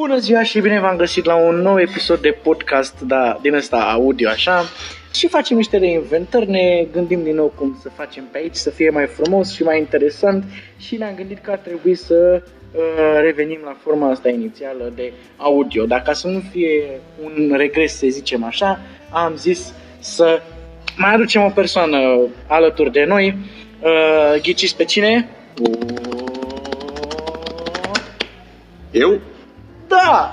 Bună ziua și bine v-am găsit la un nou episod de podcast da, din ăsta audio așa și facem niște reinventări, ne gândim din nou cum să facem pe aici să fie mai frumos și mai interesant și ne-am gândit că ar trebui să uh, revenim la forma asta inițială de audio. Dacă să nu fie un regres, să zicem așa, am zis să mai aducem o persoană alături de noi. Uh, ghiciți pe cine? Eu? Da!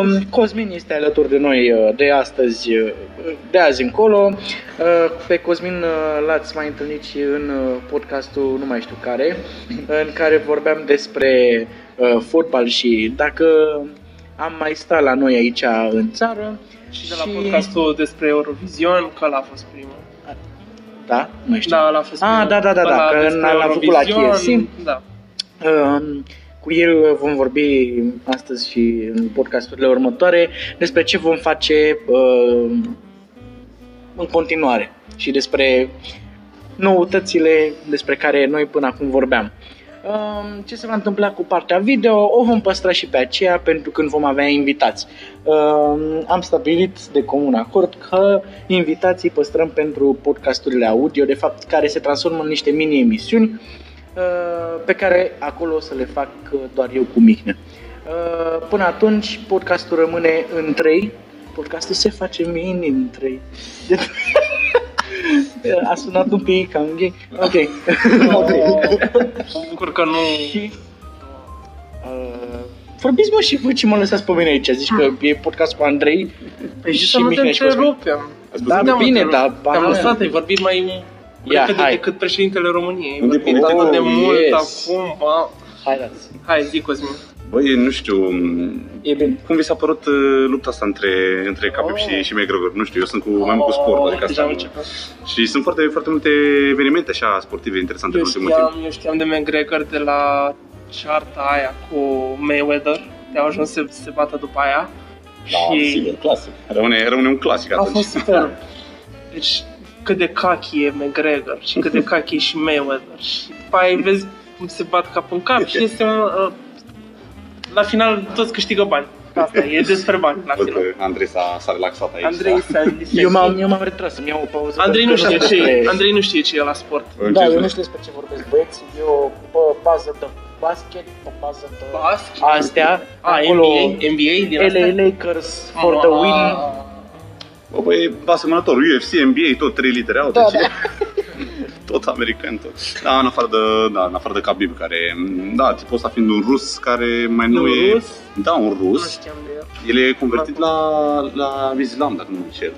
Um, Cosmin este alături de noi uh, de astăzi, uh, de azi încolo. Uh, Pe Cosmin uh, l-ați mai întâlnit și în uh, podcastul, nu mai știu care, în care vorbeam despre uh, fotbal și dacă am mai stat la noi aici în țară. Și de la podcastul despre Eurovision, că l-a fost primul. Da, nu știu. Da, l-a fost Ah, primul. da, da, da, da, Ăla că despre l-am făcut la Eurovision, KFC. Da. Um, Cu el vom vorbi astăzi și în podcasturile următoare despre ce vom face uh, în continuare și despre noutățile despre care noi până acum vorbeam. Um, Ce se va întâmpla cu partea video o vom păstra și pe aceea pentru când vom avea invitați. Um, Am stabilit de comun acord că invitații păstrăm pentru podcasturile audio, de fapt care se transformă în niște mini-emisiuni uh, pe care acolo o să le fac uh, doar eu cu Mihnea. Uh, Până atunci, podcastul rămâne în 3. Podcastul se face mini în 3. A sunat un pic cam gay. Ok. ok. Mă bucur că nu... Și... Uh, vorbiți mă și voi ce mă lăsați pe mine aici. Zici că e podcast cu Andrei Păi și și să nu te Mihnea și Cosmin. întrerupem. Da, Te-am bine, întrerupt. dar... Te-am ba- lăsat, ai vorbit mai Ia, repede hai. decât președintele României. Ai Unde vorbit pune? atât de Oh, mult yes. acum. Ba. Hai, dați. Hai, zi Cosmin. Băi, nu știu, E bine. cum vi s-a părut uh, lupta asta între, între Khabib Oh. și, și McGregor? Nu știu, eu sunt cu, mai mult cu sport, Oh, adică deja asta. am început. Și sunt foarte, foarte multe evenimente așa sportive interesante Eu în ultimul timp. știam, eu știam de McGregor de la cearta aia cu Mayweather. Te-au ajuns să se bată după aia. și clasic. Rămâne, rămâne un clasic a atunci. fost super. Deci cât de cachi e McGregor și cât de cachi e și Mayweather. Și după aia vezi cum se bat cap în cap și este un... Uh, la final toți câștigă bani. Asta e, e despre bani la Văd final. că Andrei s-a, s-a relaxat aici. Andrei da. s-a Eu m-am, eu m-am retras să-mi iau o pauză. Andrei nu pentru că știe știu ce e, despre- Andrei nu știe ce e la sport. În Da, ce eu zi? nu știu despre ce vorbesc băieți, eu pe bază de basket, pe bază de Basket? astea, A, acolo NBA, NBA din LA astea? Lakers for the win. Bă, băi, asemănător, UFC, NBA, tot 3 literi au, Da, deci tot american, tot. Da, în afară de, da, în afară de Khabib, care, da, tipul ăsta fiind un rus care mai nu Un e... rus? Da, un Nu rus. știam de el. El e convertit la, la islam, dacă nu mă înșel.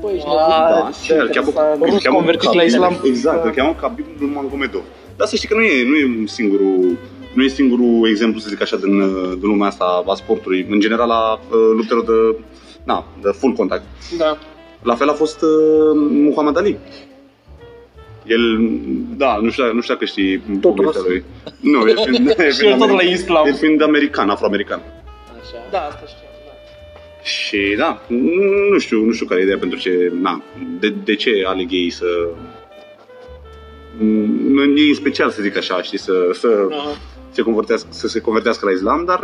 Băi, ești Wow. nebun. Da, și îl cheamă, interesant. îl Rus cheamă convertit Khabib. la islam. Exact, îl cheamă Khabib Nurmagomedov. Dar să știi că nu e, nu e singurul nu e singurul exemplu, să zic așa, din, din lumea asta a sportului. În general, a uh, luptelor de, na, de full contact. Da. La fel a fost uh, Muhammad Ali. El, da, nu știu, nu știu dacă știi Tot povestea rus? lui. Nu, el fiind, el Și eu fiind, tot la american, islam. el fiind american, afroamerican. Așa. Da, asta știam, da. Și da, nu știu, nu știu care e ideea pentru ce, na, de, de ce aleg ei să Mm, ei în special să zic așa, știi, să, să, Aha. se convertească, să se convertească la islam, dar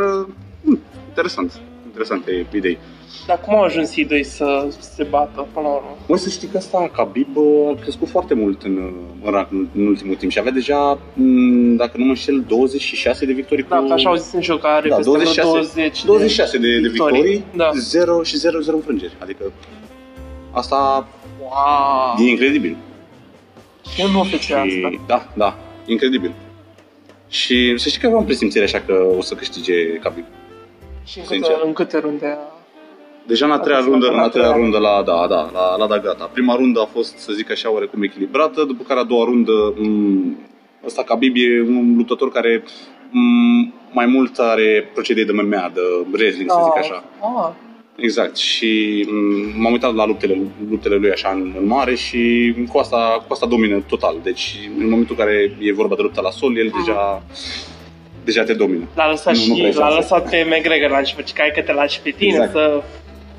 mm, interesant, interesante idei. Dar cum au ajuns ei doi să se bată până la urmă? Mă, să știi că asta, Khabib uh, a crescut foarte mult în, uh, în, rang în, în ultimul timp și avea deja, m, dacă nu mă înșel, 26 de victorii cu... Da, că așa au zis nici eu că are Da, peste vreo 26 20 26 de, de victorii, Da. 0 și 0, 0 înfrângeri. Adică asta Wow. e incredibil. Eu nu fac asta. Și, da, da, incredibil. Și să știi că aveam presimțire așa că o să câștige Khabib. Și în Sincer. câte, în câte runde a... Deja în a treia Adică rundă, în în a treia treia rundă la, da, da, la, la da gata. Prima rundă a fost, să zic așa, oarecum echilibrată, după care a doua rundă, m, ăsta Khabib e un luptător care m, mai mult are procedee de MMA, de wrestling, să zic așa. Ah, Exact. Și m, m-am uitat la luptele, luptele lui așa în, în mare și cu asta, cu asta domină total. Deci în momentul în care e vorba de lupta la sol, el deja, deja te domină. l-a lăsat Nu- nu prea și l-a șanse. lăsat pe McGregor la început, și că hai că te lași pe tine Exact. să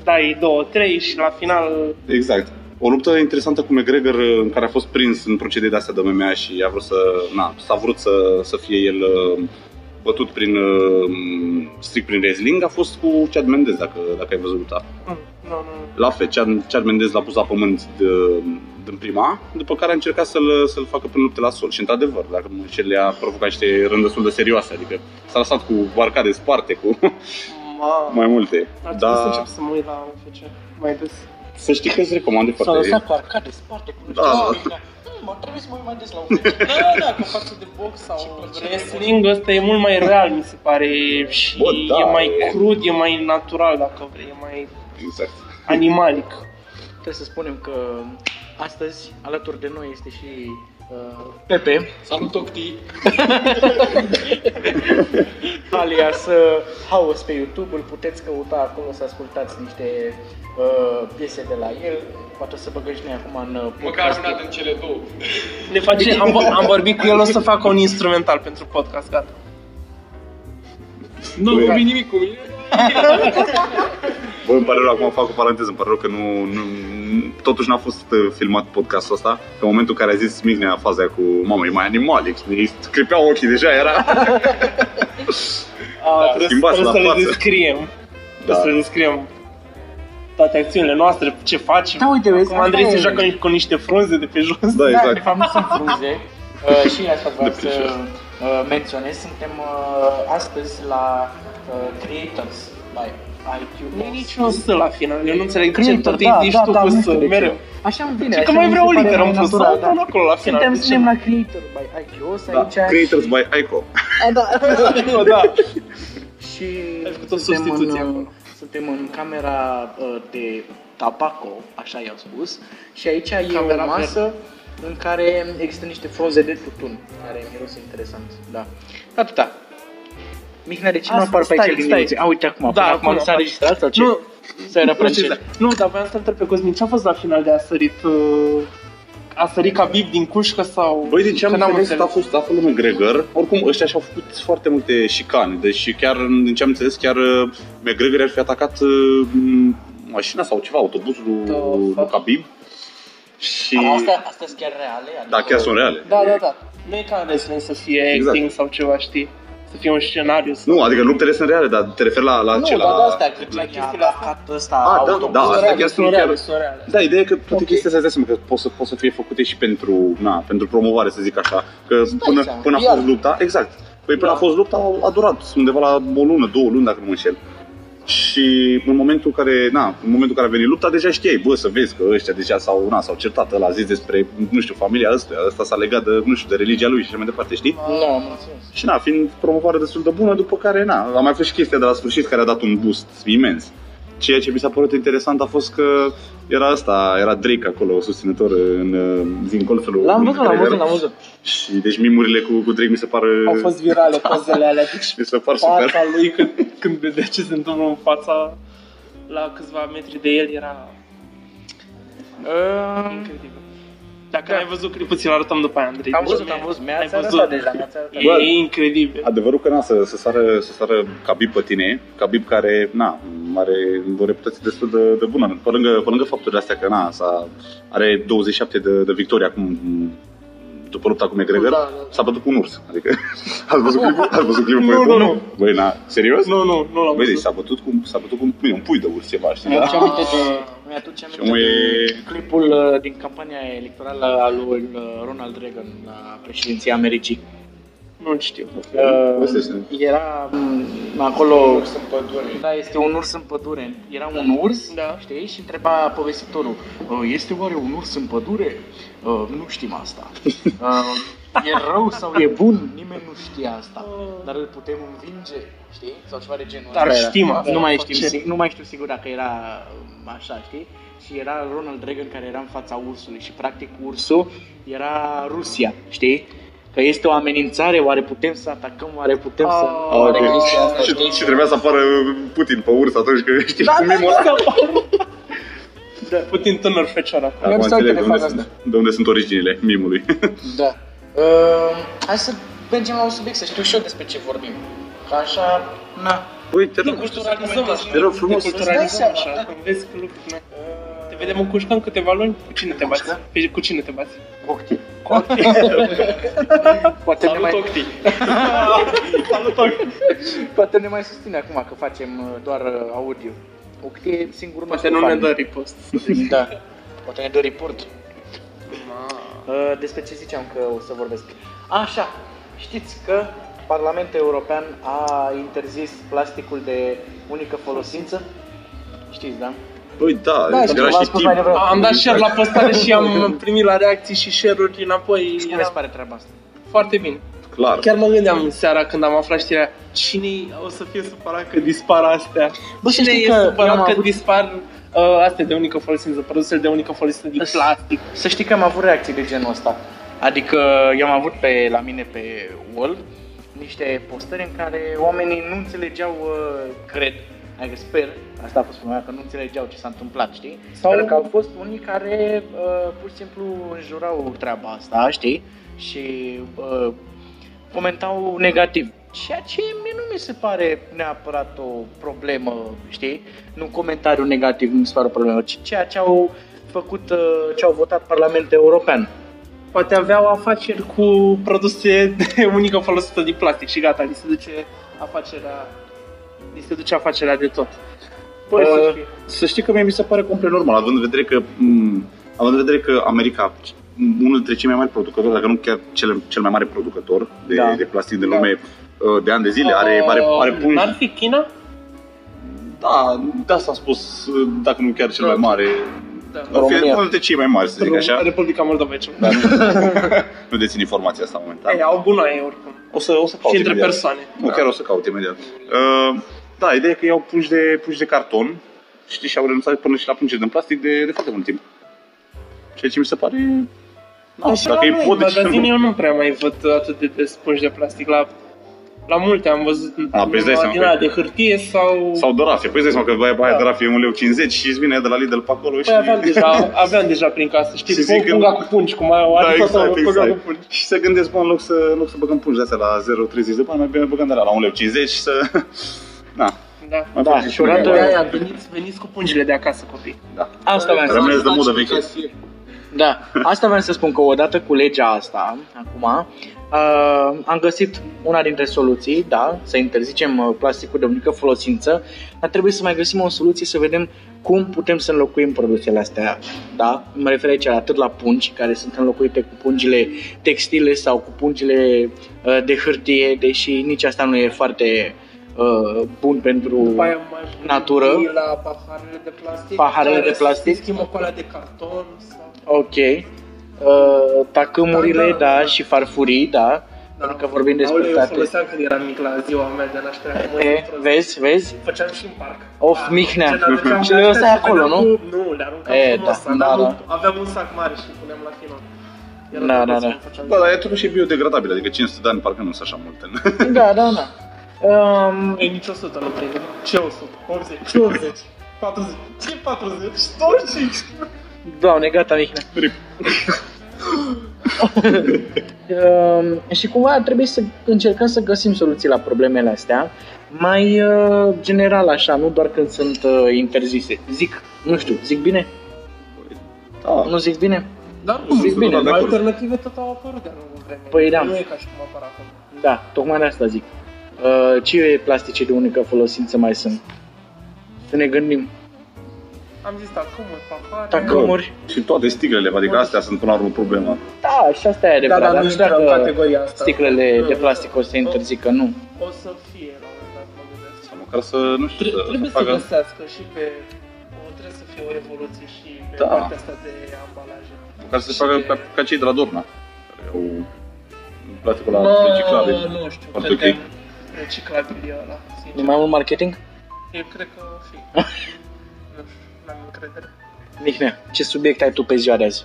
dai două, trei și la final Exact. O luptă interesantă cu McGregor în care a fost prins în procedee de astea de MMA și a vrut să, na, s-a vrut să, să fie el uh, bătut prin, uh, strict prin wrestling a fost cu Chad Mendez, dacă, dacă ai văzut lupta. Mm, Nu, nu, nu. La fel, Chad, Chad Mendez l-a pus la pământ de, din prima, după care a încercat să-l, să-l facă prin lupte la sol. Și într-adevăr, dacă mă înșel, le-a provocat niște rând destul de serioase, adică s-a lăsat cu arcade sparte, cu Ma, mai multe. ar trebui să Dar încep să mă uit la UFC mai des. să știi că îți recomand de S-a foarte... lăsat cu arcade sparte, cu nu știu Da. Ce. Hmm, Mă, trebuie să mă uit mai des la UFC. Da, da, că față de box sau wrestling ăsta e mult mai real, mi se pare, și Bă, da, e mai e- crud, e mai natural, dacă vrei, e mai Exact. animalic. Trebuie să spunem că astăzi alături de noi este și uh, Pepe, Salut, Octi! alias uh, Haos pe YouTube, îl puteți căuta acolo să ascultați niște uh, piese de la el. Poate o să băgăm și noi acum în uh, Măcar podcast. una din cele două. Ne face, am, vo- am vorbit cu el, o să facă un instrumental pentru podcast, gata. Nu Băi. vorbi nimic cu mine. Bă, îmi pare rău, acum fac o paranteză, îmi pare rău că nu, nu totuși n-a fost uh, filmat podcastul ăsta. Pe momentul în care a zis Mignea faza aia cu mamă, e mai animalic, îi clipeau ochii deja, era... A, trebuie, schimbați trebuie la să le față. descriem. Trebuie să le descriem toate acțiunile noastre, ce facem. Da, uite, vezi, Acum Andrei asta se e. joacă cu niște frunze de pe jos. Da, Da, de exact. fapt nu sunt frunze. Uh, și asta vreau De să plișă. uh, menționez. Suntem uh, astăzi la uh, Creators by IQ. Nu e niciun S la final, eu nu înțeleg de ce Creator, tot da, îi zici da, tu da, cu nu S, știu de ce. mereu. Așa îmi vine. Și că așa mai mi vreau se o pare literă în mai plus, natural, sau până acolo la final. Suntem, de ce? suntem la Creator by IQ Da, aici. Creators și, by Ico. da. da. și Ai făcut o suntem substituție în, acolo. Suntem în camera uh, de tabaco, așa i-au spus. Și aici e Camera o masă în care există niște frunze de tutun, care miros interesant. Da. Atâta. Mihnea, de ce nu Asta, apar pe stai, aici stai. liniuțe? A, uite acum, Da, până acum acum nu s-a apar. înregistrat sau ce? Nu, Să era Precis, prea Nu, dar voiam să întreb pe Cosmin, ce a fost la final de a sărit uh, a sărit Khabib din cușcă sau... Băi, din ce am Că n-am înțeles, a fost a fost McGregor. Oricum, ăștia și-au făcut foarte multe șicane. Deci chiar, din ce am înțeles, chiar uh, McGregor ar fi atacat uh, m, mașina sau ceva, autobuzul lui, The lui fuck? Khabib. Și... Astea, astea sunt chiar reale? Adică Da, chiar sunt reale. Da, da, da. Nu e ca în wrestling să fie Exact. acting sau ceva, știi? Să fie un scenariu sau... Nu, adică luptele sunt reale, dar te referi la, la Nu, ce? dar La... de astea, că la la chestiile chestiile atacat ăsta Ah, da, autobuz. da, sunt astea reale, chiar sunt sunt reale, chiar- sunt reale. Da, ideea e că toate Ok. chestiile astea îți dai seama că pot să, pot să fie făcute și pentru, na, pentru promovare, să zic așa. Că până, seama, până a iar. fost lupta, exact. Păi până Da. a fost lupta a, a durat undeva la o lună, două luni, dacă nu mă înșel. Și în momentul în care, na, în momentul în care a venit lupta, deja știai, bă, să vezi că ăștia deja s-au, na, s-au certat, ăla a zis despre, nu știu, familia ăsta, ăsta s-a legat de, nu știu, de religia lui și așa mai departe, știi? Nu, am înțeles. Și na, fiind promovare destul de bună, după care, na, a mai fost și chestia de la sfârșit care a dat un boost imens. Ceea ce mi s-a părut interesant a fost că era asta, era Drake acolo, susținător în uh, din golful lui L-am văzut, l-am McGregor. văzut, l-am văzut. Și deci mimurile cu, cu Drake mi se par Au fost virale pozele alea, deci mi se par super. fața lui când, când vedea ce se întâmplă în fața la câțiva metri de el era Uh, incredibil. Dacă Da. n-ai văzut clipul, ți-l arătăm după aia, Andrei. am Deci văzut, mi-ai- am văzut. ai Mi-ați văzut. arătat deja, mi-ați arătat. Bă, E incredibil. Adevărul că na, să, să, sară, să sară Khabib pe tine, Khabib care, na, are o reputație destul de, de bună. Pe lângă, pe lângă fapturile astea că, na, s-a, are 27 de, de victorii acum după lupta cu McGregor, Da, da, da. s-a bătut cu un urs. Adică, ați văzut clipul? Ați văzut clipul pe Nu, YouTube? nu, nu. Băi, na, serios? Nu, nu, nu l-am Băi, deci văzut. s-a bătut cu, s-a bătut cu un, pui, un pui de urs ceva, știi? Mi-aduce Da? aminte de, mi-aduce aminte omul de e- clipul uh, din campania electorală a lui uh, Ronald Reagan la președinția Americii. Nu știu. Uh, Povestește-ne. era m, acolo... Urs în pădure. Da, este un urs în pădure. Era un urs, Da. știi, și întreba povestitorul, "Uh, este oare un urs în pădure? "Uh, Nu știm asta. Uh, E rău sau e bun? Nimeni nu știe asta. Dar îl putem învinge, știi? Sau ceva de genul Dar ăsta era. știm asta. Nu mai, Ce? știm, sig- nu mai știu sigur dacă era um, așa, știi? Și era Ronald Reagan care era în fața ursului și practic ursul era Rusia, știi? Că este o amenințare, oare putem să atacăm, oare putem să... Ah, Oare ok. chestia asta, Și, știi? și trebuia să apară Putin pe urs atunci că știi Da, cum da, mimul ăla. Da, Putin tânăr fecior acolo. Mi-am Acum stat înțeleg de unde, telefonul sunt, de unde sunt originile mimului. Da. Uh, hai să mergem la un subiect, să știu și eu despre ce vorbim. Că așa, na. Băi, te Ne rog, culturalizăm așa. Te rog frumos. Ne culturalizăm Îți dai așa. seama, Când vezi că lucruri... na. Te vedem în Cușcă în câteva luni? Cu cine te bați? Cușcă? Pe- Cu cine te bați? Octi. Cu Octi. Poate ne, Salut, mai, Octi. Salut, Octi. poate ne mai susține acum că facem uh, doar uh, audio. Octi e singurul Poate nostru nu ne fan. dă repost. Da. Poate ne dă report. Uh, Despre ce ziceam că o să vorbesc. Așa, știți că Parlamentul European a interzis plasticul de unică folosință? Știți, da? Păi da, Da, știu, era v-am și spus timp. mai devreme. Am dat share la postare și am primit la reacții și share-uri înapoi. Cum Era îți pare treaba asta? foarte bine. Clar. Chiar mă gândeam în seara când am aflat știrea cine o să fie supărat că dispar astea. Bă, să cine știi e că eu supărat am că avut- dispar uh, astea de unică folosință, produsele de unică folosință din Îs- plastic. Să știi că am avut reacții de genul ăsta. Adică eu am avut pe, la mine pe wall niște postări în care oamenii nu înțelegeau, uh, cred, adică sper, asta a fost problema, că nu înțelegeau ce s-a întâmplat, știi? Sau- Pentru că au fost unii care uh, pur și simplu înjurau treaba asta, știi? Și uh, comentau negativ. Ceea ce mie nu mi se pare neapărat o problemă, știi? Nu comentariu negativ nu mi se pare o problemă, ci ceea ce au făcut, uh, ce au votat Parlamentul European. Poate aveau afaceri cu produse de unică folosită din plastic și gata, li se duce afacerea, li se duce afacerea de tot. Păi, să Uh, fie. Să știi că mie mi se pare complet normal, având în vedere că, m, având în vedere că America, m, unul dintre cei mai mari producători, dacă nu chiar cel, cel mai mare producător de, Da. de plastic din lume, uh, de ani de zile, are, are, are Uh, pungi. N-ar fi China? Da, da s-a spus, uh, dacă nu chiar cel mai mare, Da. ar fi România. unul dintre cei mai mari, să zic așa. Republica Moldova e cel mai Dar mare. nu, nu dețin informația asta momentan. Ei, au bunoaie oricum. O să, o să caut Și între imediat. persoane. Nu, chiar o să caut imediat. Uh, da, ideea e că iau pungi de, pungi de carton, știi, și au renunțat până și la pungi din plastic de, de foarte mult timp. Ceea ce mi se pare... Da, și dacă la îi noi, pot, de în ce magazin nu? eu nu prea mai văd atât de des pungi de plastic. La, la multe am văzut A, păi îți dai seama din că- alea de hârtie sau... Sau de rafie. Păi îți dai seama că baia, baia Da. de rafie e 1,50 leu și îți vine de la Lidl pe acolo și... Păi aveam deja, aveam deja prin casă, știi, Și și zic că- punga cu pungi, cum au Da, adus exact, toată punga exact. cu pungi. Și să gândesc, bă, în loc să, în loc să băgăm pungi de astea la 0,30 de bani, mai bine băgăm de la 1,50 leu și să... Na, Da. mai Da, facem și odată- noi. De aia, veniți, veniți cu pungile de acasă, copii. Da. Asta vreau să Rămâneți de modă veche. Da, asta vreau să spun că odată cu legea asta, acum, uh, am găsit una dintre soluții, da, să interzicem uh, plasticul de unică folosință, dar trebuie să mai găsim o soluție să vedem cum putem să înlocuim produsele astea, da? Mă refer aici atât la pungi, care sunt înlocuite cu pungile textile sau cu pungile uh, de hârtie, deși nici asta nu e foarte uh, bun pentru... După aia mai Natură. la paharele de plastic. Paharele care de plastic. Se schimbă cu alea de carton sau... Ok. Uh, tacâmurile, Da, da, da, da, da. și farfurii, da. Pentru că vorbim despre Aoleu, eu toate. foloseam când eram mic la ziua mea de naștere. acum E, e prost. vezi, vezi? Făceam și în parc. Of, Ah, Mihnea. ce ne aduceam Și le de lăsai astea și acolo, veneam nu? cu- Nu, le aruncam E, frumos. da, aveam, da, un, aveam un sac mare și îl puneam la fină. Era Da, drăguț da, cum da. făceam. Bă, dar e totuși e biodegradabil, adică 500 de ani parcă nu sunt așa multe. Da, da, da. Um, E nici 100 nu prinde. Ce 100? 80? Ce 80? 40? Ce 40? 25? Doamne, gata, Mihnea. Rip. Um, și cumva trebuie să încercăm să găsim soluții la problemele astea, mai uh, general așa, nu doar când sunt uh, interzise. Zic, nu știu, zic bine? Da. Nu zic bine? Da, Nu, zic sunt bine. de acord. Alternative tot au apărut de-a lungul vremii. Păi da. Nu e ca și cum apar acum. Da, tocmai de asta zic. Uh, ce plastice de unică folosință mai sunt? Să ne gândim. Am zis tacâmuri, pahare. Tacâmuri. Și toate sticlele, adică astea sunt până la urmă problema. Da, și asta e Da, adevărat, dar dar nu nu știu intră în dacă categoria asta. sticlele Nu, de nu. plastic o să interzică, nu. O să fie la un moment dat, mă gândesc. Sau măcar să, nu știu, Tre- să, trebuie să să facă... găsească și pe... o, Trebuie să fie o evoluție și pe Da. partea asta de ambalaje. Măcar să se facă Și- ca, ca cei de la Dorna. Care au plasticul la Mă, reciclabil. nu știu, Foarte cred ok. că reciclabil e ăla, E sincer. mai mult marketing? Eu cred că o fi. nu știu, n-am încredere. Mihnea, ce subiect ai tu pe ziua de azi?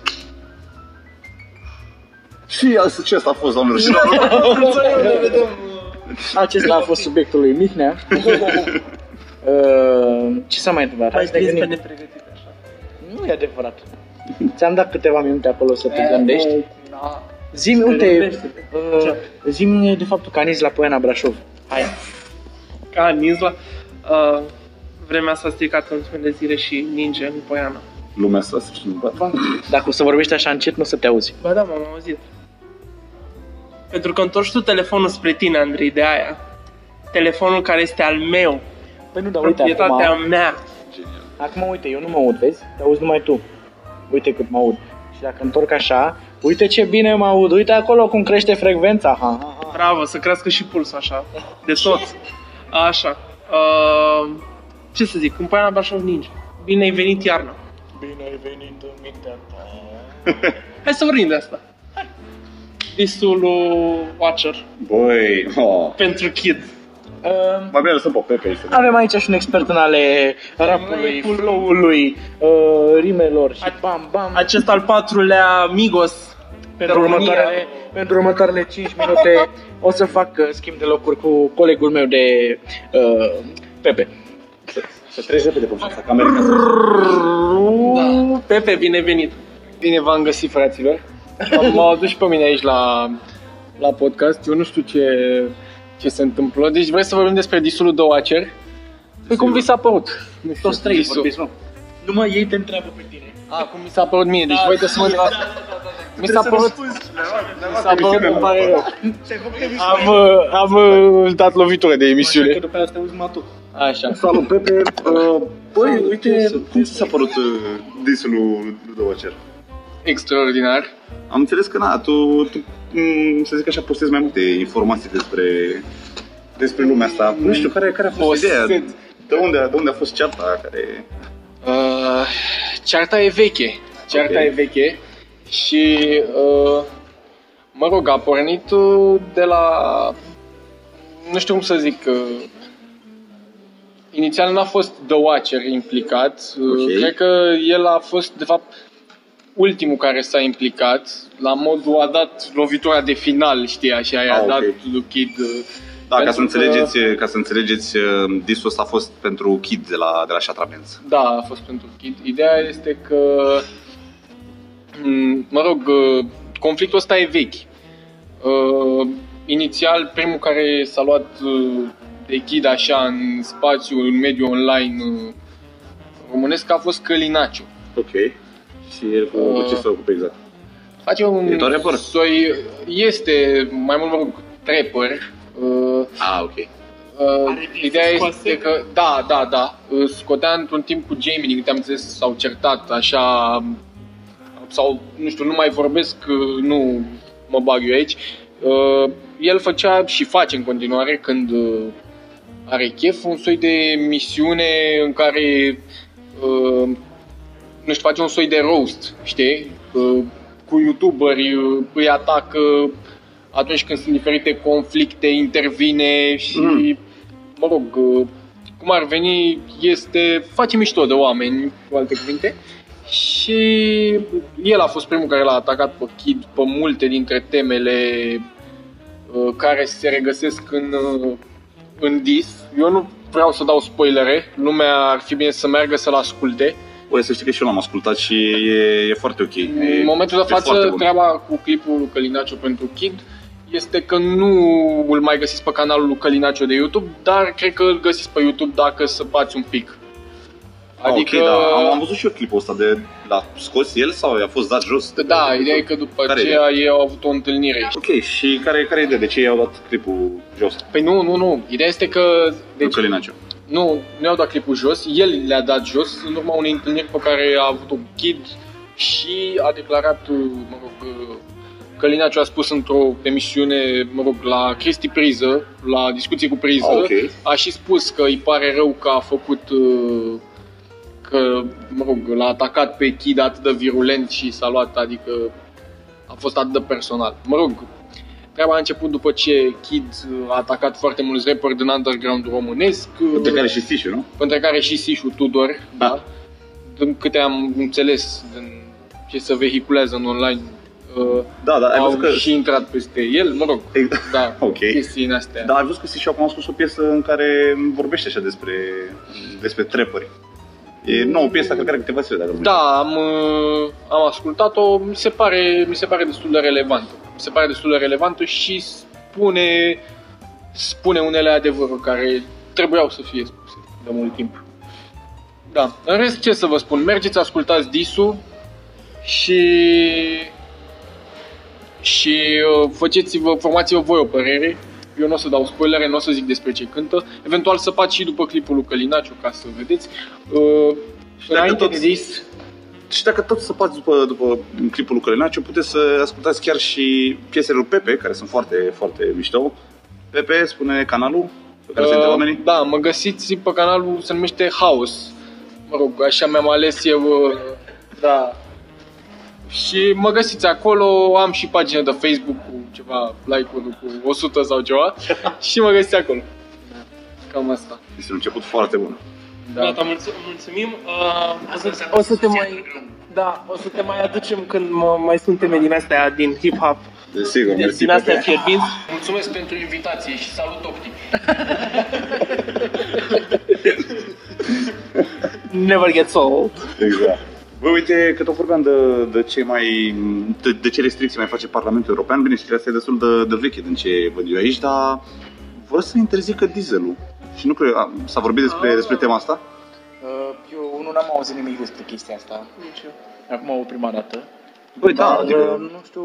Și asta, ce asta a fost, doamnelor și domnilor? ne vedem. Acesta a fost subiectul lui Mihnea. Uh, ce s-a mai întâmplat? Mai Hai să ne scris pe gândim. nepregătite așa. Nu e adevărat. Ți-am dat câteva minute acolo să te gândești. Da. Zi-mi, Te uite, gândește-te. uh, Ce? zi-mi de faptul că anizi la Poiana Brașov. Hai. Ca Nizla. Uh, vremea s-a stricat în ultimele zile și ninge în Poiana. lumea asta să fie bărbat. Dacă o să vorbești așa încet, nu o să te auzi. Ba da, m-am auzit. Pentru că întorci tu telefonul spre tine, Andrei, de aia. Telefonul care este al meu, Păi nu, dar uite, proprietatea acum, mea. Genial. acum uite, eu nu mă aud, vezi? Te auzi numai tu. Uite cât mă aud. Și dacă întorc așa, uite ce bine mă aud, uite acolo cum crește frecvența. Ha, ha, ha. Bravo, să crească și pulsul așa. De tot. Așa. Uh, ce să zic, în Paia Brașov ninge. Bine ai venit iarna. Bine ai venit în mintea ta. Hai să vorbim de asta. Visul lui Watcher Băi, oh. pentru kid. Uh, Mai bine lăsăm pe Pepe să avem aici și un expert în ale rapului, Rapul. flow-ului, uh, rimelor și bam, bam. Acest al patrulea Migos Pentru următoarele, pentru următoarele 5 minute o să fac uh, schimb de locuri cu colegul meu de uh, Pepe. Să treci repede pe fața camerei. Da. Pepe, bine venit. Bine v-am găsit, fraților. M- M-au adus și pe mine aici la, la podcast. Eu nu știu ce, ce se întâmplă. Deci vreți să vorbim despre disul de Watcher? Păi cum vi s-a părut? Nu știu, Toți trei disul. vorbiți, nu? Numai ei te întreabă pe tine. A, cum mi s-a părut mie, deci voi trebuie să mă întrebați. Mi s-a părut, mi s-a părut, îmi pare rău. Am, uh, am uh, dat lovitură de Așa emisiune. că după aia să te auzi numai tu. Așa. Salut, Pepe. Uh, băi, uite, cum ți s-a părut uh, disul lui Ludovacer? Extraordinar. Am înțeles că, na, tu, tu m, să zic așa, postezi mai multe informații despre, despre lumea asta. Nu știu, care, care a fost Posted. ideea? De unde, de unde a fost cearta care... Uh, cearta e veche. Cearta Ok. e veche și, uh, mă rog, a pornit uh, de la, nu știu cum să zic, uh, inițial n-a fost The Watcher implicat. Uh, Ok. Cred că el a fost, de fapt, ultimul care s-a implicat. La modul a dat lovitura de final, știi, așa, i-a Ah, ok. dat lui Kid. uh, Da, ca Pentru să, că- înțelegeți, ca să înțelegeți, uh, disul ăsta a fost pentru Kid de la, de la Shatra Benz. Da, a fost pentru Kid. Ideea este că, m, mă rog, uh, conflictul ăsta e vechi. Uh, inițial, primul care s-a luat uh, de Kid așa în spațiu, în mediul online uh, românesc a fost Călinaciu. Ok. Și el cu, Uh, cu ce se ocupe exact? Face un E tot rapper? soi, este mai mult, mă rog, trapper. Uh, Ah, ok. Uh, Are ideea discuri este scoase? că, da, da, da, uh, scotea într-un timp cu Jamie, din câte am înțeles, s-au certat așa, sau, nu știu, nu mai vorbesc, uh, nu mă bag eu aici. Uh, el făcea și face în continuare când uh, are chef un soi de misiune în care, uh, nu știu, face un soi de roast, știi? Uh, cu youtuberi uh, îi atacă atunci când sunt diferite conflicte, intervine și, Mm. mă rog, uh, cum ar veni, este, face mișto de oameni, cu alte cuvinte. Și el a fost primul care l-a atacat pe Kid pe multe dintre temele uh, care se regăsesc în, uh, în dis. Eu nu vreau să dau spoilere, lumea ar fi bine să meargă să-l asculte. Băi, să știți că și eu l-am ascultat și e, e foarte ok. E, În momentul de e foarte față, bun. treaba cu clipul lui Călinaciu pentru Kid este că nu îl mai găsiți pe canalul lui Călinaciu de YouTube, dar cred că îl găsiți pe YouTube dacă săpați un pic. Adică... Ok, da. Am, am văzut și eu clipul ăsta de l-a scos el sau i-a fost dat jos? Da, ideea e că după Care aceea ei au avut o întâlnire. Ok, și care, care e ideea? De ce i-au dat clipul jos? Păi nu, nu, nu. Ideea este că... Deci... Deci, Călinaciu. nu, nu i-au dat clipul jos, el le-a dat jos în urma unei întâlniri pe care a avut-o Kid și a declarat, mă rog, Călinaciu a spus într-o emisiune, mă rog, la Cristi Priză, la discuție cu Priză, Ah, ok. a și spus că îi pare rău că a făcut, uh, că, mă rog, l-a atacat pe Kid atât de virulent și s-a luat, adică a fost atât de personal. Mă rog, treaba a început după ce Kid a atacat foarte mulți rapperi din underground românesc, De care și Sishu, nu? între care și Sișu Tudor, Da. da. Din câte am înțeles din ce se vehiculează în online, uh, Da, da, ai au văzut că... și intrat peste el, mă rog, Exact. da, Ok. chestii în astea. Da, ai văzut că Sishu acum a scos o piesă în care vorbește așa despre, despre trapperi. E nouă piesă, cred că are câteva zile, dacă nu mă Da, am, uh, am ascultat-o, mi se, pare, mi se pare destul de relevantă. Mi se pare destul de relevantă și spune, spune unele adevăruri care trebuiau să fie spuse de mult timp. Da. În rest, ce să vă spun? Mergeți, ascultați Disu și și uh, faceți-vă, formați-vă voi o părere. Eu nu o să dau spoilere, nu o să zic despre ce cântă. Eventual să faci și după clipul lui Călinaciu ca să vedeți. Uh, Și dacă înainte tot- de dis, Și dacă tot săpați după, după clipul lui Călinaciu, puteți să ascultați chiar și piesele lui Pepe, care sunt foarte, foarte mișto. Pepe spune canalul pe care se intre oamenii. Da, mă găsiți pe canalul, se numește House. Mă rog, așa mi-am ales eu, uh, da. Și mă găsiți acolo, am și pagină de Facebook cu ceva like-uri cu 100 sau ceva și mă găsiți acolo. Cam asta. Este un început foarte bun. Da. Gata, mulțu- mulțumim. Uh, o, să, o să te mai... Da, o să te mai aducem când mă, mai sunt teme din astea din hip-hop, Desigur, din, mersi din astea Pepe. fierbinți. Mulțumesc pentru invitație și salut optic. Never gets old. Exact. Bă, uite, că tot vorbeam de, de ce mai, de, de ce restricții mai face Parlamentul European, bine, știrea asta e destul de, de veche din ce văd eu aici, dar vor să interzică dieselul. Și nu cred, a, s-a vorbit despre, Ah. despre tema asta? Uh, Eu nu am auzit nimic despre chestia asta. Nici eu. Acum o prima dată. Băi, da, Dar, adică, uh, nu știu...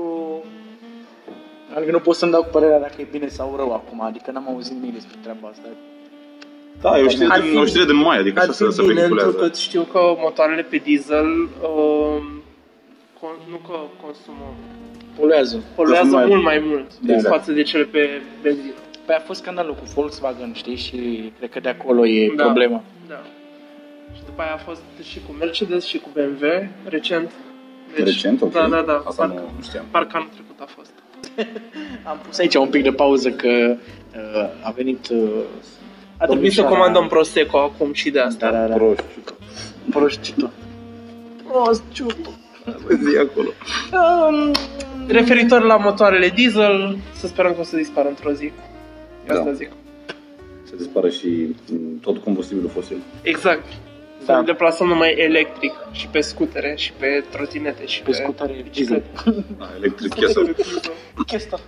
Adică nu pot să-mi dau cu părerea dacă e bine sau rău acum, adică n-am auzit nimic despre treaba asta. Da, e o știre, Ar din, fi- o știre din mai, adică Ar așa să, fi să bine, vehiculează. întrucât știu că motoarele pe diesel uh, con- nu că consumă, Poluează. poluează Consumă mai- mult mai mult Da, exact. da. față de cele pe benzină. Păi a fost scandalul cu Volkswagen, știi, și cred că de acolo e Da. problema. Da. Și după aia a fost și cu Mercedes și cu BMW recent. Recent, ok. Da, da, da. Asta parcă, nu știam. parcă anul trecut a fost. Am pus aici un pic de pauză că uh, a venit... Uh, A trebuit să domnișoara- comandăm Prosecco acum și de asta. Da, da, da. Proști. Prostciutul. Prostciutul. Zi acolo. Um, Referitor la motoarele diesel, să sperăm că o să dispară într-o zi. Da. Asta zic. Să dispară și m, tot combustibilul fosil. Exact. Să Da. ne deplasăm numai electric și pe scutere și pe trotinete și Pe scutare diesel. Da, electric Kessel. Chestia.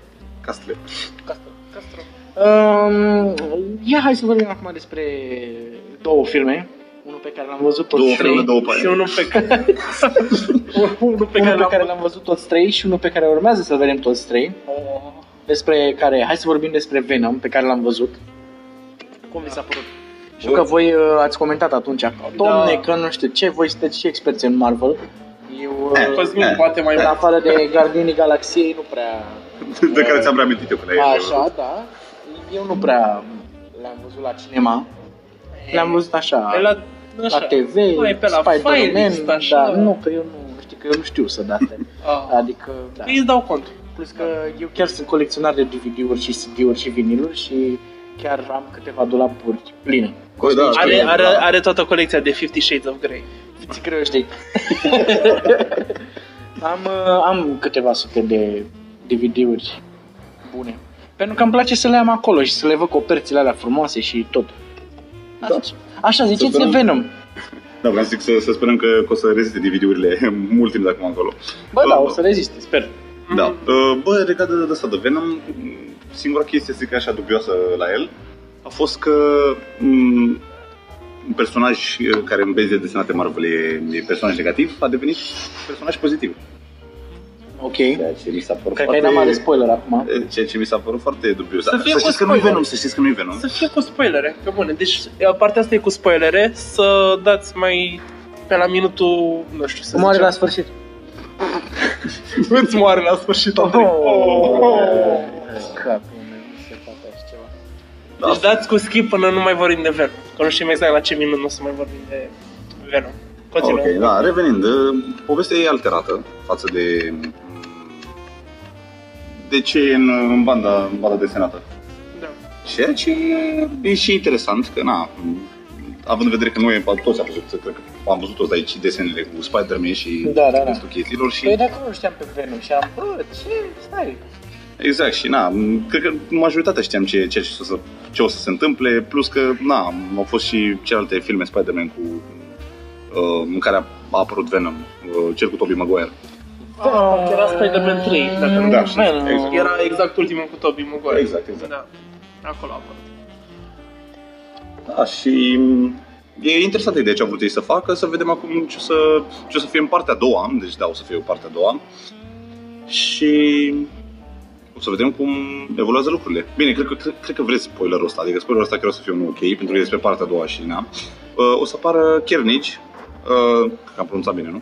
Castle. Um, ia hai să vorbim acum despre două filme. Unul pe care l-am văzut toți Două trei. filme, două Și pagini. unul pe care... unul pe Unul care pe care l-am l-am văzut toți trei și unul pe care urmează să-l vedem toți trei. Despre care, hai să vorbim despre Venom, pe care l-am văzut. Cum vi s-a părut? Știu Bă. că voi uh, ați comentat atunci, că, domne, Da. că nu știu ce, voi sunteți și experți în Marvel. Eu, uh, Cosmin Eh. poate mai în afară de Gardienii Galaxiei, nu prea... De care ți-am reamintit eu că le Așa, da. Eu nu prea l-am văzut la cinema. Le-am văzut așa, E la, așa. la TV, Mai pe la Spider-Man, Firelist, așa. da, nu, că eu nu, știi că eu nu știu să date. Ah. Adică, da. Îi îți dau cont. Plus că eu chiar sunt colecționar de DVD-uri și CD-uri și viniluri și chiar am câteva dulapuri pline. Păi da, Are, da. are, are toată colecția de Fifty Shades of Grey. Ți greu, știi? am, uh, am câteva sute de DVD-uri bune. Pentru că îmi place să le am acolo și să le văd coperțile alea frumoase și tot. Da. Așa, ziceți de sperăm- Venom. Da, vreau să zic să, să sperăm că, că o să reziste DVD-urile mult timp de acum încolo. Bă, da, o să reziste, sper. Da. Uh, Bă, legat de, de asta de Venom, singura chestie, să zic așa, dubioasă la el, a fost că m, un personaj uh, care în bezi de desenate Marvel e, e personaj negativ, a devenit personaj pozitiv. Ok. Ceea ce mi s-a părut Cred că ai foarte... dat mare spoiler acum. Ceea ce mi s-a părut foarte dubios. Să Dar fie să cu știți că nu-i spoiler. Venom, să știți că nu-i Venom. Să fie cu spoilere, pe bune. Deci partea asta e cu spoilere, să dați mai pe la minutul, nu știu să Moare zicem. la sfârșit. Îți moare la sfârșit, Andrei. Capul meu, nu se poate așa ceva. Da. Deci dați cu skip până nu mai vorbim de Venom. Că nu știm exact la ce minut nu o să mai vorbim de Venom. Continuă. Ok, da, revenind, uh, povestea e alterată față de de ce e în, în banda, în banda desenată. Da. Ceea ce e și interesant, că na, având în vedere că noi toți am văzut, cred că am văzut toți aici desenele cu Spider-Man și Da, da, da. restul chestiilor și Păi dacă nu știam pe Venom și am, bă, ce, stai. exact și na, cred că majoritatea știam ce, ce, ce, o să, ce o să se întâmple, plus că na, au fost și celelalte filme Spider-Man cu uh, în care a, a apărut Venom, uh, cel cu Tobey Maguire. Ah, era Spider-Man 3, dacă nu Da, știu. exact. Era exact ultimul cu Tobey Maguire. Exact, exact. Da. Acolo a apărut. Da, și E interesantă ideea ce au vrut ei să facă, să vedem acum ce o să, ce o să fie în partea a doua, deci da, o să fie o parte a doua. Și o să vedem cum evoluează lucrurile. Bine, cred că, cred, cred că vreți spoilerul ăsta, adică spoilerul ăsta chiar o să fie unul ok, pentru că e despre partea a doua și na. Uh, o să apară Kernage, uh, cred că am pronunțat bine, nu?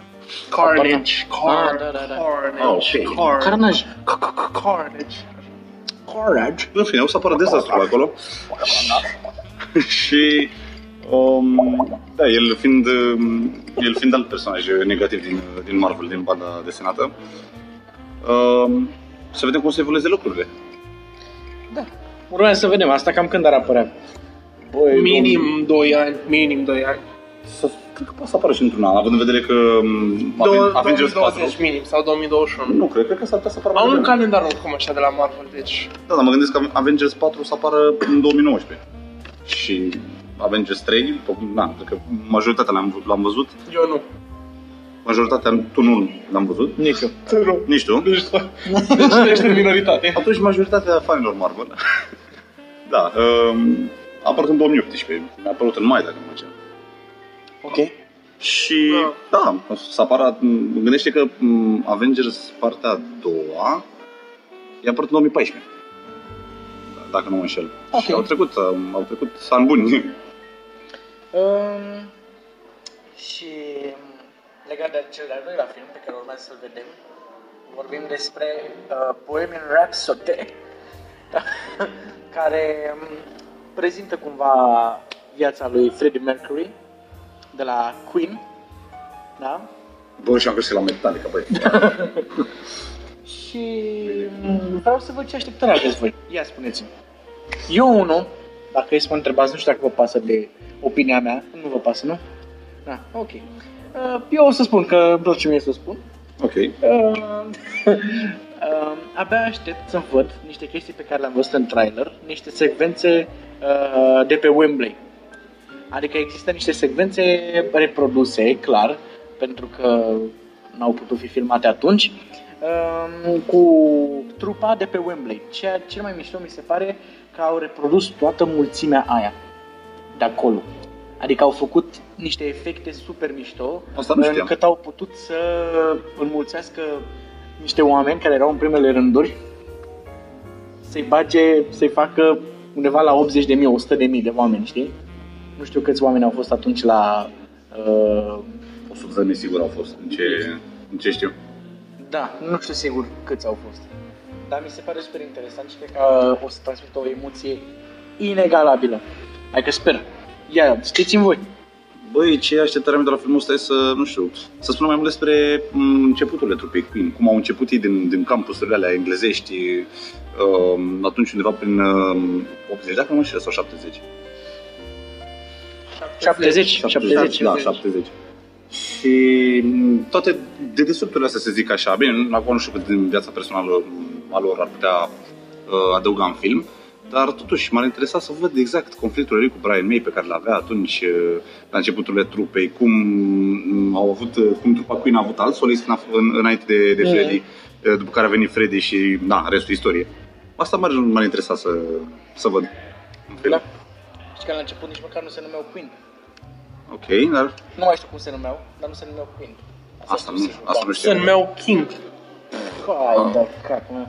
Carnage. Ah, da, da, da. Carnage. Ah, ok. Carnage. Carnage. Carnage. Carnage. În fine, o să apară dezastru acolo. și um, da, el fiind, um, el fiind alt personaj negativ din, din Marvel, din banda desenată, um, să vedem cum se evolueze lucrurile. Urmează să vedem asta cam când ar apărea. Băi, Minim 2 ani. Minim 2 ani. Să, cred că poate să apară și într-un an, având în vedere că um, Două- Aven- Avengers 4... 2020 minim sau 2021. Nu, cred, cred că s-ar putea să apară Au mai un devreme. calendar oricum așa de la Marvel, deci... Da, dar mă gândesc că Avengers 4 o să apară în 2019. Și Avengers 3, na, cred că majoritatea l-am, l-am văzut. Eu nu. Majoritatea, tu nu l-am văzut. Nici eu. Nici tu. Deci tu ești în minoritate. Atunci majoritatea fanilor Marvel. da, um, a apărut în 2018. Mi-a apărut în mai, dacă nu mă înșel. Ok. Și da, o să apară, m, gândește că m, Avengers partea a doua i-a apărut în 2014. Da, Dacă nu mă înșel. Ok. Și au trecut, um, au trecut ani buni. Um, și legat de cel de-al doilea film pe care urmează să-l vedem, vorbim despre uh, Bohemian Rhapsody, care um, prezintă cumva viața lui Freddie Mercury de la Queen, da? Bă, și am crezut la Metallica, băi. Și mm, vreau să văd ce așteptări aveți voi. Ia spuneți-mi. Eu unul, dacă e să mă întrebați, nu știu dacă vă pasă de opinia mea, nu vă pasă, nu? Da, ok. Uh, Eu o să spun că îmi place mie să spun. ok. Uh, uh, abia aștept să văd niște chestii pe care le-am văzut în trailer, niște secvențe uh, de pe Wembley. Adică există niște secvențe reproduse, clar, pentru că n-au putut fi filmate atunci, uh, cu trupa de pe Wembley. Ceea cel mai mișto mi se pare că au reprodus toată mulțimea aia de acolo. Adică au făcut niște efecte super mișto, Asta nu știam. încât au putut să înmulțească niște oameni care erau în primele rânduri, să-i bage, să-i facă undeva la 80 de mii, 100 de mii de oameni, știi? Nu știu câți oameni au fost atunci la... Uh, 100 de mii sigur au fost, în ce, în ce știu. da, nu știu sigur câți au fost. Dar mi se pare super interesant și cred că o să transmită o emoție inegalabilă. Adică sper. Ia, știți-mi voi. Băi, ce așteptare am de la filmul ăsta e să, nu știu, să spunem mai mult despre m, începuturile trupei Queen, cum au început ei din, din campusurile alea englezești, uh, atunci undeva prin uh, 80, dacă nu mă înșel, sau 70. 70, 70. Da, 70. Și m, toate dedesubturile astea, să zic așa, bine, acum nu știu cât din viața personală m, a lor ar putea uh, adăuga în film, dar totuși m-ar interesa să văd exact conflictul lui cu Brian May pe care l-avea atunci uh, la începuturile trupei, cum m, au avut, uh, cum trupa Queen a avut alt solist în, af- în, înainte de, de Mhm. Freddy, uh, după care a venit Freddy și, na, restul istorie. Asta m-ar, m-ar interesa să, să văd. în film. Da. Știi că la început nici măcar nu se numeau Queen. Ok, dar Nu mai știu cum se numeau, dar nu se numeau Queen. asta nu, știu sigur, asta da. nu Se știu. numeau King. Hai, da, capul meu.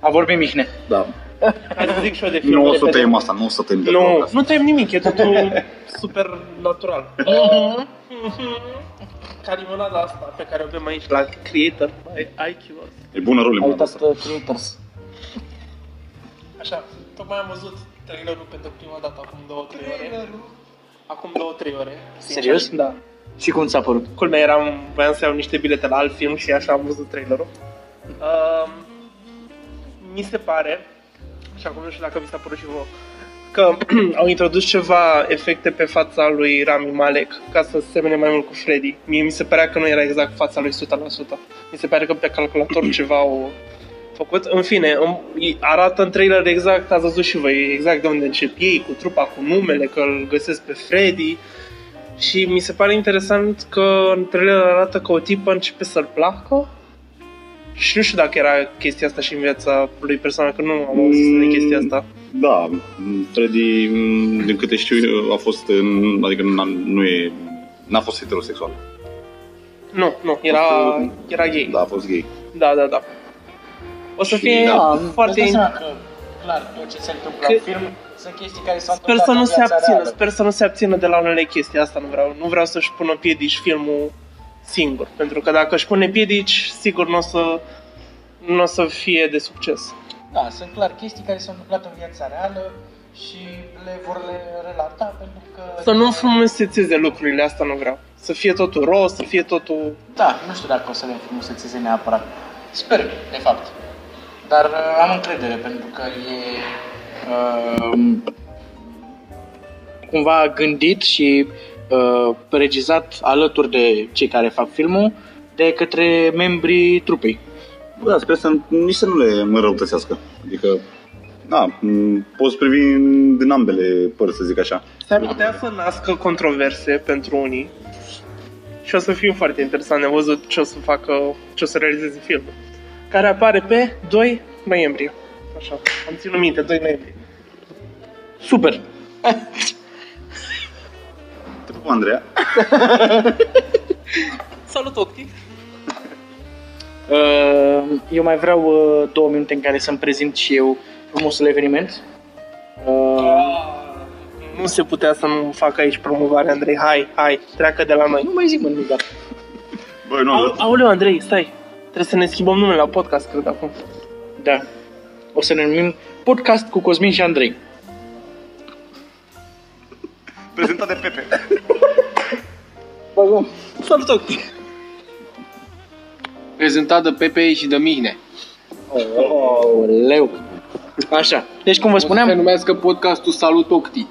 A vorbit Mihne. Da. Hai să zic și eu de film. Nu o să repede. tăiem asta, nu o să tăiem de Nu, podcast. nu tăiem nimic, e totul super natural. Ca limonada asta pe care o bem aici la Creator by IQ. E bună rolul Ai limonada uitat asta. uh, Creators. Așa, tocmai am văzut trailerul pentru prima dată acum două, trei ore. Acum două, trei ore. sincer. Serios? Da. Și cum ți-a părut? Culmea eram, voiam să iau niște bilete la alt film și așa am văzut trailerul. Uh, mi se pare, și acum nu știu dacă vi s-a părut și vouă, că au introdus ceva efecte pe fața lui Rami Malek ca să semene mai mult cu Freddy. Mie mi se părea că nu era exact fața lui 100%. Mi se pare că pe calculator ceva au făcut. În fine, îmi- arată în trailer exact, ați văzut și voi, exact de unde încep ei, cu trupa, cu numele, că îl găsesc pe Freddy. Și mi se pare interesant că în trailer arată că o tipă începe să-l placă. Și nu știu dacă era chestia asta și în viața lui personal, că nu am auzit de chestia asta. Da, m, Freddy, m, din câte știu, eu, a fost în, adică n-a, nu e, n-a fost heterosexual. Nu, nu, era, era gay. Da, a fost gay. Da, da, da. O să Și fie da, foarte... îți dai seama că, clar, tot ce se întâmplă Că- în film sunt chestii care s-au Sper întâmplat să nu în se viața abțină, reală. sper să nu se abțină de la unele chestii, asta nu vreau. Nu vreau să-și pună piedici filmul singur, pentru că dacă își pune piedici, sigur nu o să, nu o să fie de succes. Da, sunt clar chestii care s-au întâmplat în viața reală și le vor le relata pentru că... Să nu frumusețeze lucrurile, asta nu vreau. Să fie totul roz, să fie totul... Da, nu știu dacă o să le frumusețeze neapărat. Sper, de fapt. Dar uh, am încredere pentru că e uh, cumva gândit și uh, regizat alături de cei care fac filmul de către membrii trupei. Da, sper să nici să nu le înrăutățească. Adică, da, m, poți privi în- din ambele părți, să zic așa. S-ar putea să nască controverse pentru unii și o să fie foarte interesant de văzut ce o să facă, ce o să realizeze filmul. Care apare pe 2 noiembrie. Așa, am ținut minte, 2 noiembrie. Super! Te pup, Andreea. Salut, Octi! Uh, eu mai vreau uh, două minute în care să-mi prezint și eu frumosul eveniment. Uh, Nu se putea să nu fac aici promovare, Andrei. Hai, hai, treacă de la noi. nu mai zic mă nimic, dar Băi, nu, Au, aoleu, Andrei, stai. Trebuie să ne schimbăm numele la podcast, cred, acum. Da. O să ne numim Podcast cu Cosmin și Andrei. prezentat de Pepe. Salut, Octi! Prezentat de Pepe și de Mihnea. Leu. Așa. Deci cum vă O să se spuneam, numească podcastul Salut Octi.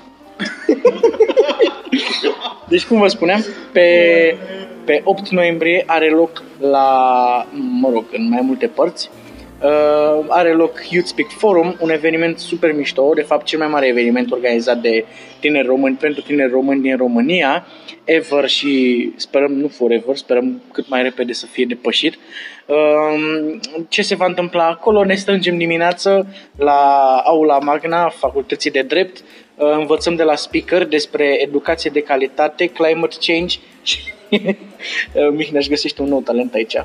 deci cum vă spuneam, pe, pe 8 noiembrie are loc la, mă rog, în mai multe părți, uh, are loc Youth Speak Forum, un eveniment super mișto, de fapt cel mai mare eveniment organizat de tineri români pentru tineri români din România, ever și sperăm, nu forever, sperăm cât mai repede să fie depășit. Um, Ce se va întâmpla acolo? Ne strângem dimineață la Aula Magna, Facultății de Drept, Uh, învățăm de la speaker despre educație de calitate, climate change și Uh, Mihnea își găsește un nou talent aici.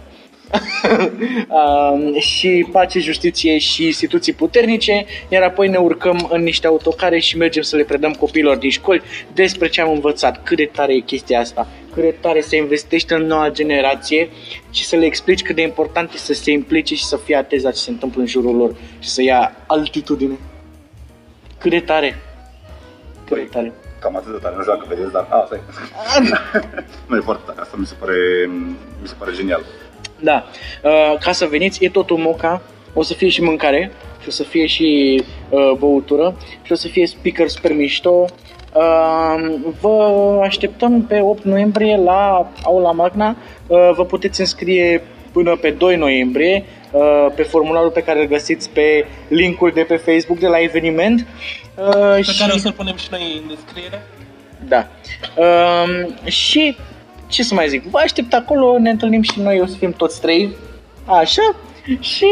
Um, și pace, justiție și instituții puternice, iar apoi ne urcăm în niște autocare și mergem să le predăm copiilor din școli despre ce am învățat, cât de tare e chestia asta, cât de tare se investește în noua generație și să le explici cât de important e să se implice și să fie atenți la ce se întâmplă în jurul lor și să ia altitudine. Cât de tare! Cât de tare! Cam atât de tare, nu știu dacă vedeți, dar... A, stai. nu e foarte tare, asta mi se pare, mi se pare genial. Da, uh, ca să veniți, e totul moca, o să fie și mâncare și o să fie și uh, băutură și o să fie speaker super mișto. Uh, vă așteptăm pe 8 noiembrie la Aula Magna. Uh, vă puteți înscrie până pe 2 noiembrie uh, pe formularul pe care îl găsiți pe linkul de pe Facebook de la eveniment. Uh, Pe și... care o să-l punem și noi în descriere. Da. Um, și ce să mai zic, vă aștept acolo, ne întâlnim și noi, o să fim toți trei, așa, și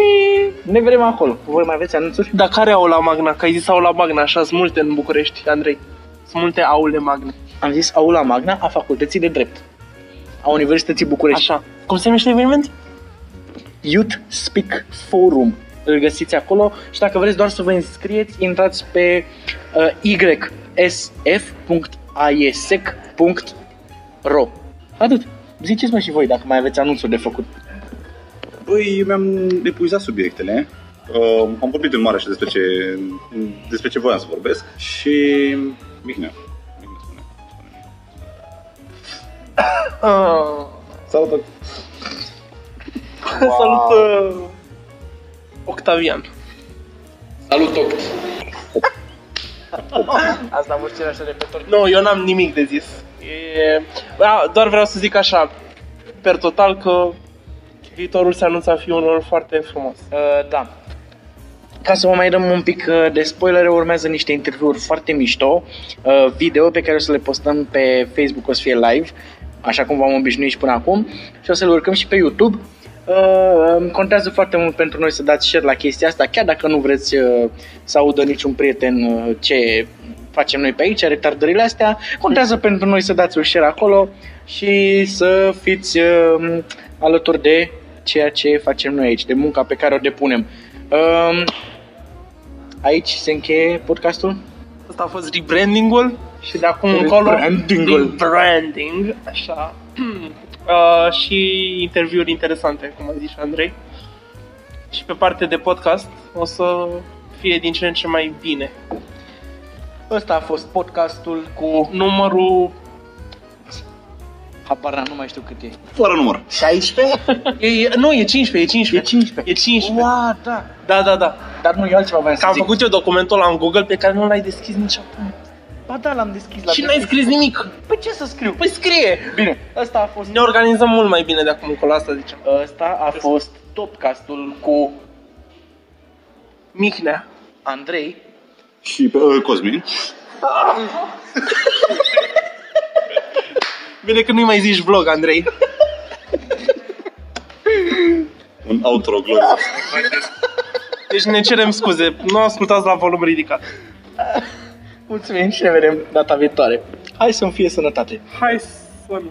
ne vedem acolo. Voi mai aveți anunțuri? Dar care aula magna? Că ai zis aula magna, așa sunt multe în București, Andrei. Sunt multe aule magne. Am zis Aula Magna a Facultății de Drept, a Universității București. Așa. Cum se numește eveniment? Youth Speak Forum. Îl găsiți acolo și dacă vreți doar să vă înscrieți, intrați pe uh, ysf.iesec.ro Atât. Ziceți-mă și voi dacă mai aveți anunțuri de făcut. Băi, eu mi-am epuizat subiectele. Uh, am vorbit în mare și despre ce, despre ce voiam să vorbesc și... Mihnea. Mihnea spune. spune. Ah. Salut! Salut, uh, Octavian. Salut Octi. Asta am văzut așa repetor. Nu, eu n-am nimic de zis. E... A, doar vreau să zic așa, per total, că viitorul se anunță a fi unul foarte frumos. Uh, da. Ca să vă mai dăm un pic uh, de spoilere, urmează niște interviuri foarte mișto, uh, video pe care o să le postăm pe Facebook, o să fie live, așa cum v-am obișnuit și până acum, și o să le urcăm și pe YouTube. Uh, contează foarte mult pentru noi să dați share la chestia asta, chiar dacă nu vreți uh, să audă niciun prieten uh, ce facem noi pe aici, retardările astea, contează pentru noi să dați un share acolo și să fiți uh, alături de ceea ce facem noi aici, de munca pe care o depunem. Uh, aici se încheie podcastul? Asta a fost rebranding-ul și de acum încolo Rebranding-ul. rebranding, așa. uh, și interviuri interesante, cum a zis și Andrei. Și pe partea de podcast o să fie din ce în ce mai bine. Ăsta a fost podcastul cu... Numărul Habar n-am, nu mai știu cât e. Fără număr. 16? e, e, nu, e 15, e 15. E 15. E 15. Ua, da. Da, da, da. Dar nu e altceva voiam să Că am zic. făcut eu documentul ăla în Google pe care nu l-ai deschis nici acum. Ba da, l-am deschis la Și n-ai scris nimic. Păi ce să scriu? Păi scrie! Bine, ăsta a fost... Ne organizăm mult mai bine de acum încolo, asta zicem. Ăsta a fost topcastul cu Mihnea. Andrei. Și pe uh, Cosmin. Bine că nu-i mai zici vlog, Andrei. Un outro glorios. Deci ne cerem scuze, nu ascultați la volum ridicat. Mulțumim și ne vedem data viitoare. Hai să-mi fie sănătate. Hai să nu.